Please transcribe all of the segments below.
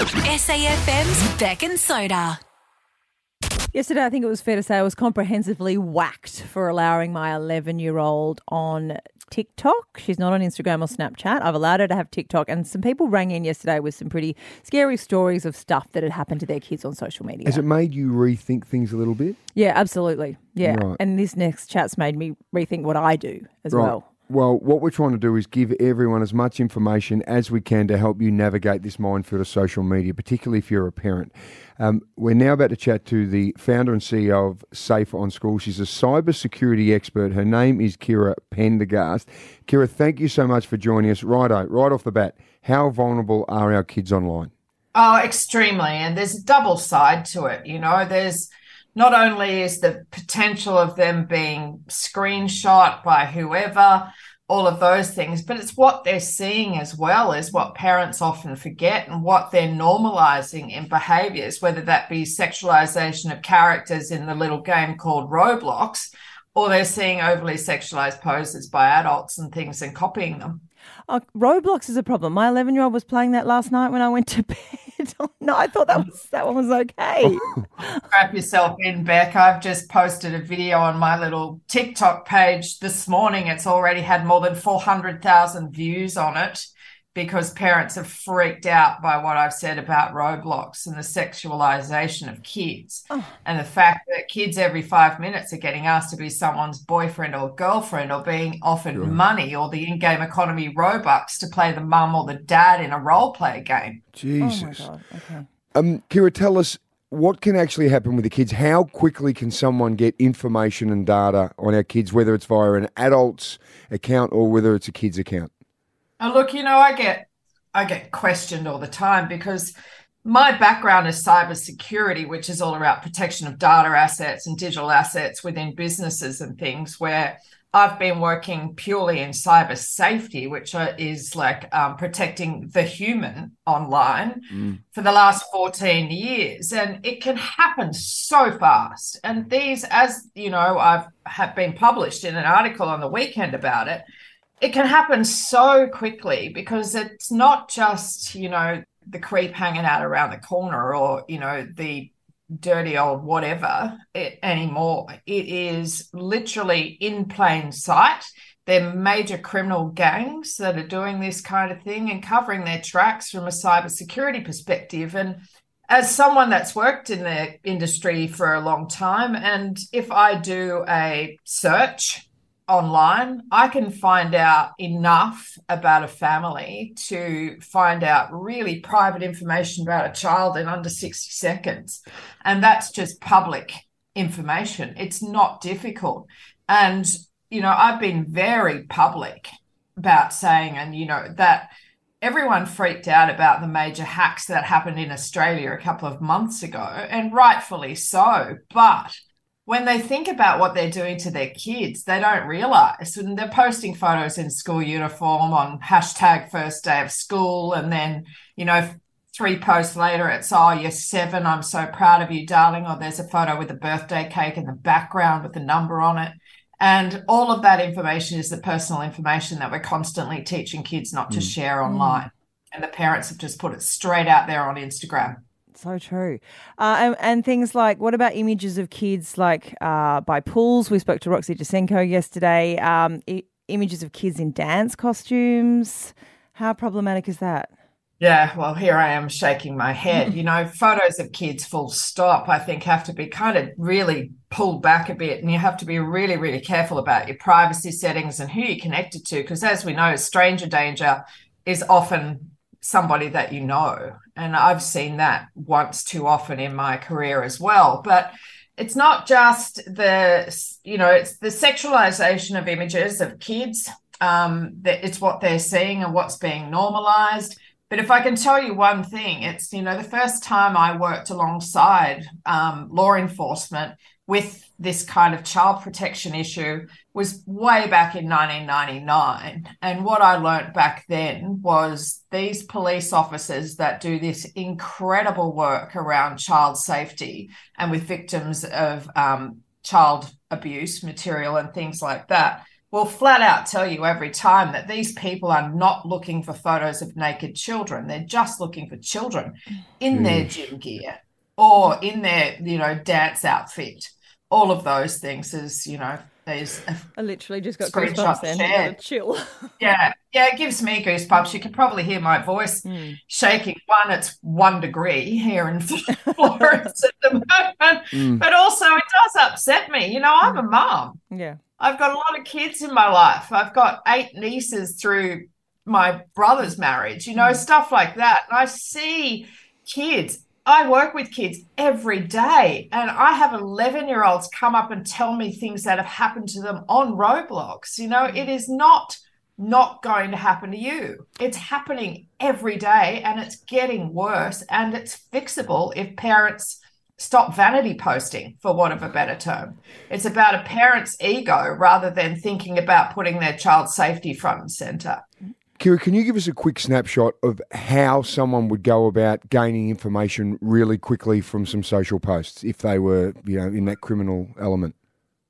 SAFM's Beck and Soda. Yesterday, I think it was fair to say I was comprehensively whacked for allowing my 11 year old on TikTok. She's not on Instagram or Snapchat. I've allowed her to have TikTok, and some people rang in yesterday with some pretty scary stories of stuff that had happened to their kids on social media. Has it made you rethink things a little bit? yeah, absolutely. Yeah. Right. And this next chat's made me rethink what I do as Right. well. Well, what we're trying to do is give everyone as much information as we can to help you navigate this minefield of social media, particularly if you're a parent. Um, we're now about to chat to the founder and CEO of Safe on Social. She's a cyber security expert. Her name is Kirra Pendergast. Kirra, thank you so much for joining us. Righto, right off the bat, how vulnerable are our kids online? Oh, extremely. And there's a double side to it. You know, there's not only is the potential of them being screenshot by whoever, all of those things, but it's what they're seeing as well is what parents often forget and what they're normalizing in behaviors, whether that be sexualization of characters in the little game called Roblox, or they're seeing overly sexualized poses by adults and things and copying them. Oh, Roblox is a problem. My 11 year old was playing that last night when I went to bed. No, I thought that was that one was okay. strap yourself in, Beck. I've just posted a video on my little TikTok page this morning. It's already had more than 400,000 views on it because parents are freaked out by what I've said about Roblox and the sexualization of kids. And the fact that kids every five minutes are getting asked to be someone's boyfriend or girlfriend or being offered money or the in game economy Robux to play the mum or the dad in a role play game. Jesus. Oh my God. Okay. Um, Kirra, tell us what can actually happen with the kids. How quickly can someone get information and data on our kids, whether it's via an adult's account or whether it's a kid's account? Oh, look, you know, I get I get questioned all the time because my background is cybersecurity, which is all about protection of data assets and digital assets within businesses and things. Where I've been working purely in cyber safety, which is like um, protecting the human online for the last 14 years. And it can happen so fast. And these, as you know, I've have been published in an article on the weekend about it it can happen so quickly because it's not just you know the creep hanging out around the corner or you know the dirty old whatever it, anymore. It is literally in plain sight. They're major criminal gangs that are doing this kind of thing and covering their tracks from a cybersecurity perspective. And as someone that's worked in the industry for a long time and if i do a search online, I can find out enough about a family to find out really private information about a child in under 60 seconds. And that's just public information. It's not difficult. And, you know, I've been very public about saying, and, you know, that everyone freaked out about the major hacks that happened in Australia a couple of months ago, and rightfully so. But when they think about what they're doing to their kids, they don't realize. And they're posting photos in school uniform on hashtag first day of school. And then, you know, three posts later, it's, oh, you're seven. I'm so proud of you, darling. Or there's a photo with a birthday cake in the background with the number on it. And all of that information is the personal information that we're constantly teaching kids not to mm. share mm. online. And the parents have just put it straight out there on Instagram. So true. Uh, and, and things like, what about images of kids like uh, by pools? We spoke to Roxy Jacenko yesterday. Um, I- images of kids in dance costumes. How problematic is that? Yeah, well, here I am shaking my head. You know, photos of kids, full stop, I think have to be kind of really pulled back a bit. And you have to be really, really careful about your privacy settings and who you're connected to. Because as we know, stranger danger is often somebody that you know. And I've seen that once too often in my career as well. But it's not just the, you know, it's the sexualization of images of kids. Um, that it's what they're seeing and what's being normalized. But if I can tell you one thing, it's, you know, the first time I worked alongside um, law enforcement with this kind of child protection issue was way back in 1999. And what I learnt back then was these police officers that do this incredible work around child safety and with victims of um, child abuse material and things like that will flat out tell you every time that these people are not looking for photos of naked children. They're just looking for children in their gym gear or in their, you know, dance outfit. All of those things is, you know, there's I literally just got goosebumps then. Chill. yeah, yeah, it gives me goosebumps. You can probably hear my voice mm. shaking. One, it's one degree here in Florence at the moment, mm. but also it does upset me. You know, I'm a mom. Yeah, I've got a lot of kids in my life. I've got eight nieces through my brother's marriage. You know, mm. stuff like that. And I see kids I work with kids every day, and I have 11 year olds come up and tell me things that have happened to them on Roblox. You know, it is not not going to happen to you. It's happening every day and it's getting worse and it's fixable if parents stop vanity posting for want of a better term. It's about a parent's ego rather than thinking about putting their child's safety front and center. Kirra, can you give us a quick snapshot of how someone would go about gaining information really quickly from some social posts if they were, you know, in that criminal element?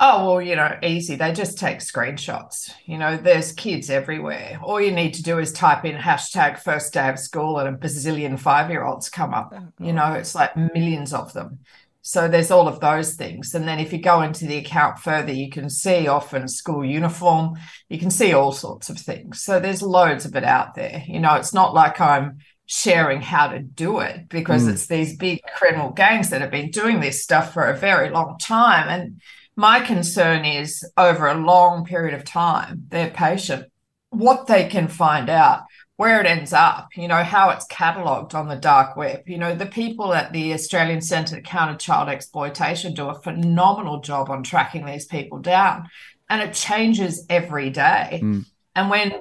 Oh, well, you know, easy. They just take screenshots. You know, there's kids everywhere. All you need to do is type in hashtag first day of school and a bazillion five year olds come up. Oh, you know, it's like millions of them. So there's all of those things. And then if you go into the account further, you can see often school uniform, you can see all sorts of things. So there's loads of it out there. You know, it's not like I'm sharing how to do it because mm. it's these big criminal gangs that have been doing this stuff for a very long time. And my concern is over a long period of time, they're patient, what they can find out where it ends up, you know, how it's catalogued on the dark web. You know, the people at the Australian Centre to Counter Child Exploitation do a phenomenal job on tracking these people down. And it changes every day. Mm. And when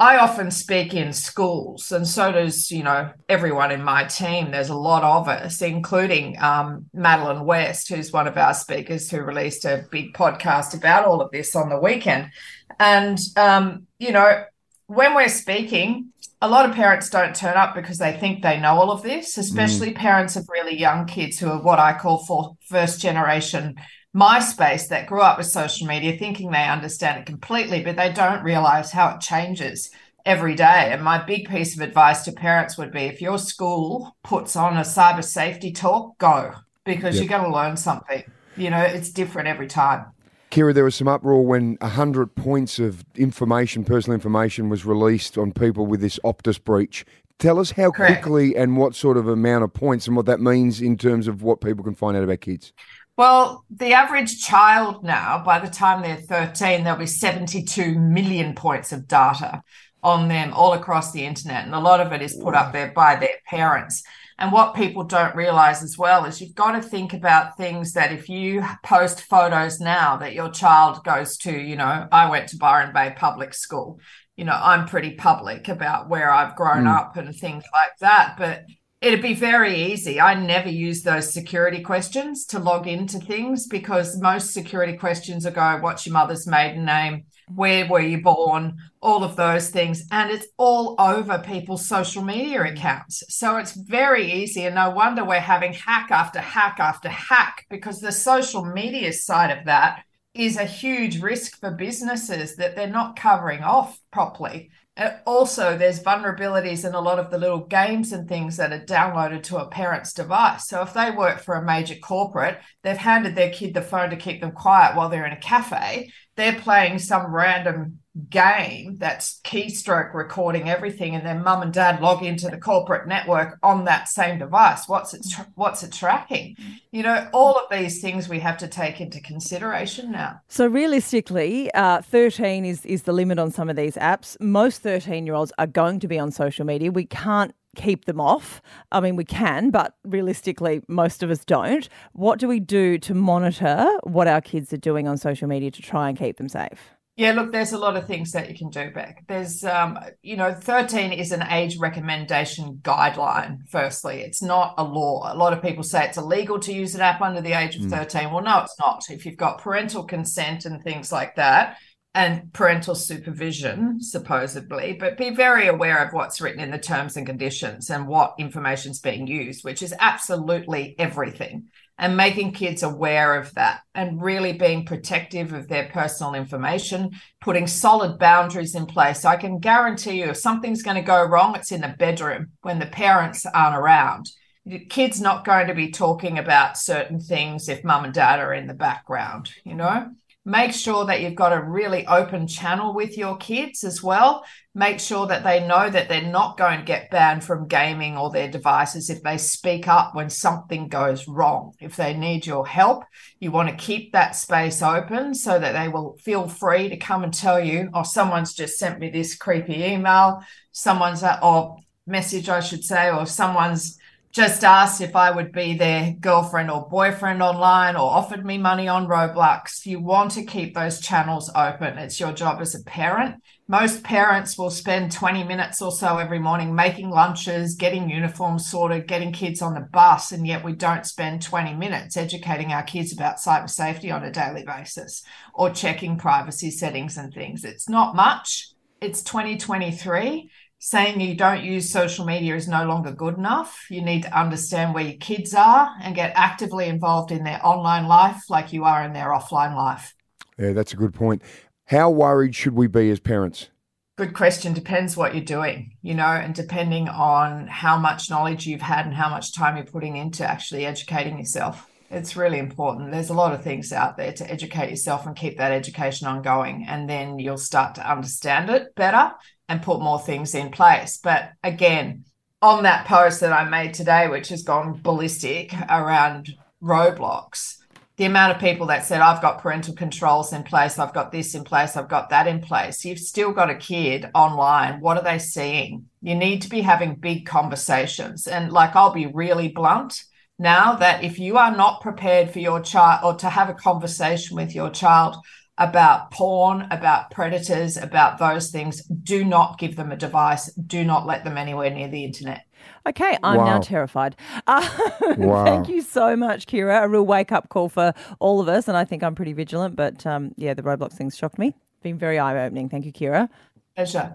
I often speak in schools, and so does, you know, everyone in my team. There's a lot of us, including um, Madeleine West, who's one of our speakers who released a big podcast about all of this on the weekend. And, um, you know, when we're speaking, a lot of parents don't turn up because they think they know all of this, especially mm. parents of really young kids who are what I call for first generation MySpace that grew up with social media thinking they understand it completely, but they don't realize how it changes every day. And my big piece of advice to parents would be if your school puts on a cyber safety talk, go because yep. you're going to learn something. You know, it's different every time. Kirra, there was some uproar when 100 points of information, personal information, was released on people with this Optus breach. Tell us how Correct. quickly and what sort of amount of points and what that means in terms of what people can find out about kids. Well, the average child now, by the time they're 13, there'll be 72 million points of data on them all across the internet. And a lot of it is put up there by their parents. And what people don't realize as well is you've got to think about things that if you post photos now that your child goes to, you know, I went to Byron Bay Public School, you know, I'm pretty public about where I've grown mm. up and things like that. But it'd be very easy. I never use those security questions to log into things because most security questions are go, what's your mother's maiden name? Where were you born, all of those things. And it's all over people's social media accounts. So it's very easy. And no wonder we're having hack after hack after hack because the social media side of that is a huge risk for businesses that they're not covering off properly. Uh, also, there's vulnerabilities in a lot of the little games and things that are downloaded to a parent's device. So, if they work for a major corporate, they've handed their kid the phone to keep them quiet while they're in a cafe they're playing some random game that's keystroke recording everything and then mum and dad log into the corporate network on that same device. What's it tra- what's it tracking? You know all of these things we have to take into consideration now. So realistically uh, 13 is is the limit on some of these apps. Most 13 year olds are going to be on social media. We can't keep them off. I mean, we can, but realistically, most of us don't. What do we do to monitor what our kids are doing on social media to try and keep them safe? Yeah, look, there's a lot of things that you can do, Beck. There's, um, you know, 13 is an age recommendation guideline, firstly. It's not a law. A lot of people say it's illegal to use an app under the age of mm. 13. Well, no, it's not. If you've got parental consent and things like that, and parental supervision, supposedly, but be very aware of what's written in the terms and conditions and what information is being used, which is absolutely everything. And making kids aware of that and really being protective of their personal information, putting solid boundaries in place. So I can guarantee you if something's going to go wrong, it's in the bedroom when the parents aren't around. The kid's not going to be talking about certain things if mum and dad are in the background, you know? Make sure that you've got a really open channel with your kids as well. Make sure that they know that they're not going to get banned from gaming or their devices if they speak up when something goes wrong. If they need your help, you want to keep that space open so that they will feel free to come and tell you, oh, someone's just sent me this creepy email, someone's, uh, or message, I should say, or someone's just asked if I would be their girlfriend or boyfriend online or offered me money on Roblox. You want to keep those channels open. It's your job as a parent. Most parents will spend 20 minutes or so every morning making lunches, getting uniforms sorted, getting kids on the bus, and yet we don't spend 20 minutes educating our kids about cyber safety on a daily basis or checking privacy settings and things. It's not much. It's 2023 saying you don't use social media is no longer good enough. You need to understand where your kids are and get actively involved in their online life like you are in their offline life. Yeah, that's a good point. How worried should we be as parents? Good question. Depends what you're doing, you know, and depending on how much knowledge you've had and how much time you're putting into actually educating yourself. It's really important. There's a lot of things out there to educate yourself and keep that education ongoing. And then you'll start to understand it better and put more things in place. But again, on that post that I made today, which has gone ballistic around Roblox, the amount of people that said, I've got parental controls in place, I've got this in place, I've got that in place. You've still got a kid online. What are they seeing? You need to be having big conversations. And like, I'll be really blunt now that if you are not prepared for your child or to have a conversation with your child about porn, about predators, about those things, do not give them a device. Do not let them anywhere near the internet. Okay, I'm wow. now terrified. Uh, wow. Thank you so much, Kirra. A real wake up call for all of us. And I think I'm pretty vigilant. But um, yeah, the Roblox things shocked me. Been very eye opening. Thank you, Kirra. Pleasure.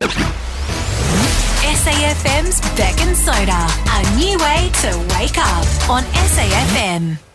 SAFM's Beck and Soda, a new way to wake up on SAFM.